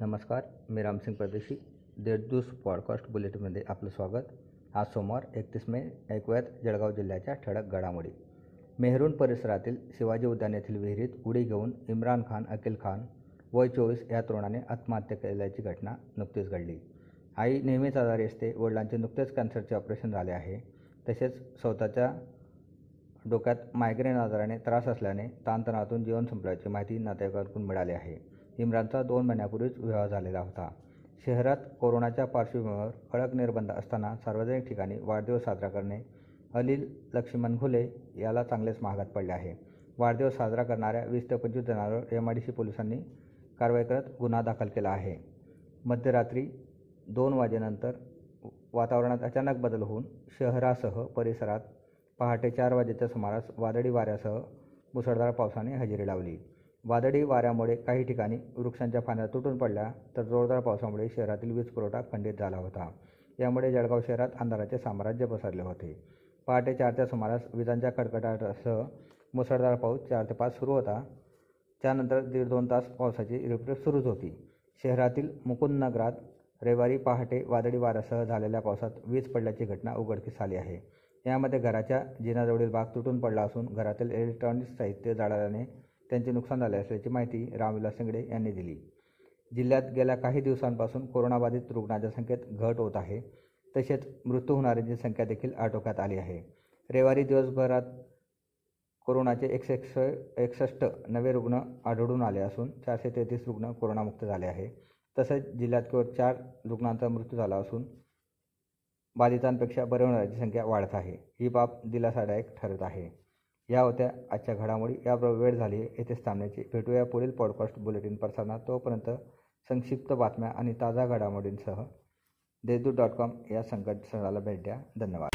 नमस्कार मी रामसिंग परदेशी. देडदूस पॉडकास्ट बुलेटिनमध्ये आपलं स्वागत. आज सोमवार एकतीस मे ऐकूयात जळगाव जिल्ह्याच्या ठळक घडामोडी. मेहरून परिसरातील शिवाजी उद्यान येथील विहिरीत उडी घेऊन इम्रान खान अकिल खान वय चोवीस या तरुणाने आत्महत्या केल्याची घटना नुकतीच घडली. आई नेहमीच आजारी असते वडिलांचे नुकतेच कॅन्सरचे ऑपरेशन झाले आहे. तसेच स्वतःच्या डोक्यात मायग्रेन आजाराने त्रास असल्याने ताणतणावातून जीवन संपल्याची माहिती नातेवाईकांकडून मिळाली आहे. इम्रानचा दोन महिन्यापूर्वीच विवाह झालेला होता. शहरात कोरोनाच्या पार्श्वभूमीवर कडक निर्बंध असताना सार्वजनिक ठिकाणी वाढदिवस साजरा करणे अनिल लक्ष्मण घुले याला चांगलेच महागात पडले आहे. वाढदिवस साजरा करणाऱ्या वीस ते पंचवीस जणांवर एम आय डी सी पोलिसांनी कारवाई करत गुन्हा दाखल केला आहे. मध्यरात्री दोन वाजेनंतर वातावरणात अचानक बदल होऊन शहरासह परिसरात पहाटे चार वाजेच्या सुमारास वादळी वाऱ्यासह मुसळधार पावसाने हजेरी लावली. वादळी वाऱ्यामुळे काही ठिकाणी वृक्षांच्या फांद्या तुटून पडल्या तर जोरदार पावसामुळे शहरातील वीज पुरवठा खंडित झाला होता. यामुळे जळगाव शहरात अंधाराचे साम्राज्य पसरले होते. पहाटे चारच्या सुमारास विजांच्या कडकडाटासह मुसळधार पाऊस चार ते पाच सुरू होता. त्यानंतर दीड दोन तास पावसाची रिपरिप सुरूच होती. शहरातील मुकुंद नगरात रविवारी पहाटे वादळी वाऱ्यासह झालेल्या पावसात वीज पडल्याची घटना उघडकीस आली आहे. यामध्ये घराच्या जिनाजवळील भाग तुटून पडला असून घरातील इलेक्ट्रॉनिक्स साहित्य जाळल्याने त्यांचे नुकसान झाले असल्याची माहिती रामविलास शिंगडे यांनी दिली. जिल्ह्यात गेल्या काही दिवसांपासून कोरोनाबाधित रुग्णांच्या संख्येत घट होत आहे. तसेच मृत्यू होणाऱ्यांची संख्या देखील आटोक्यात आली आहे. रविवारी दिवसभरात कोरोनाचे एकशे एकशे एकसष्ट नवे रुग्ण आढळून आले असून चारशे तेहतीस रुग्ण कोरोनामुक्त झाले आहे. तसेच जिल्ह्यात केवळ चार रुग्णांचा मृत्यू झाला असून बाधितांपेक्षा बरे होणाऱ्यांची संख्या वाढत आहे. ही बाब दिलासादायक ठरत आहे. या होत्या आजच्या घडामोडी. याबरोबर वेळ झाली येथेच थांबण्याची. भेटूया पुढील पॉडकास्ट बुलेटिन प्रसारणात. तोपर्यंत संक्षिप्त बातम्या आणि ताज्या घडामोडींसह देशदूत डॉट कॉम या संकटस्थळाला भेट द्या. धन्यवाद.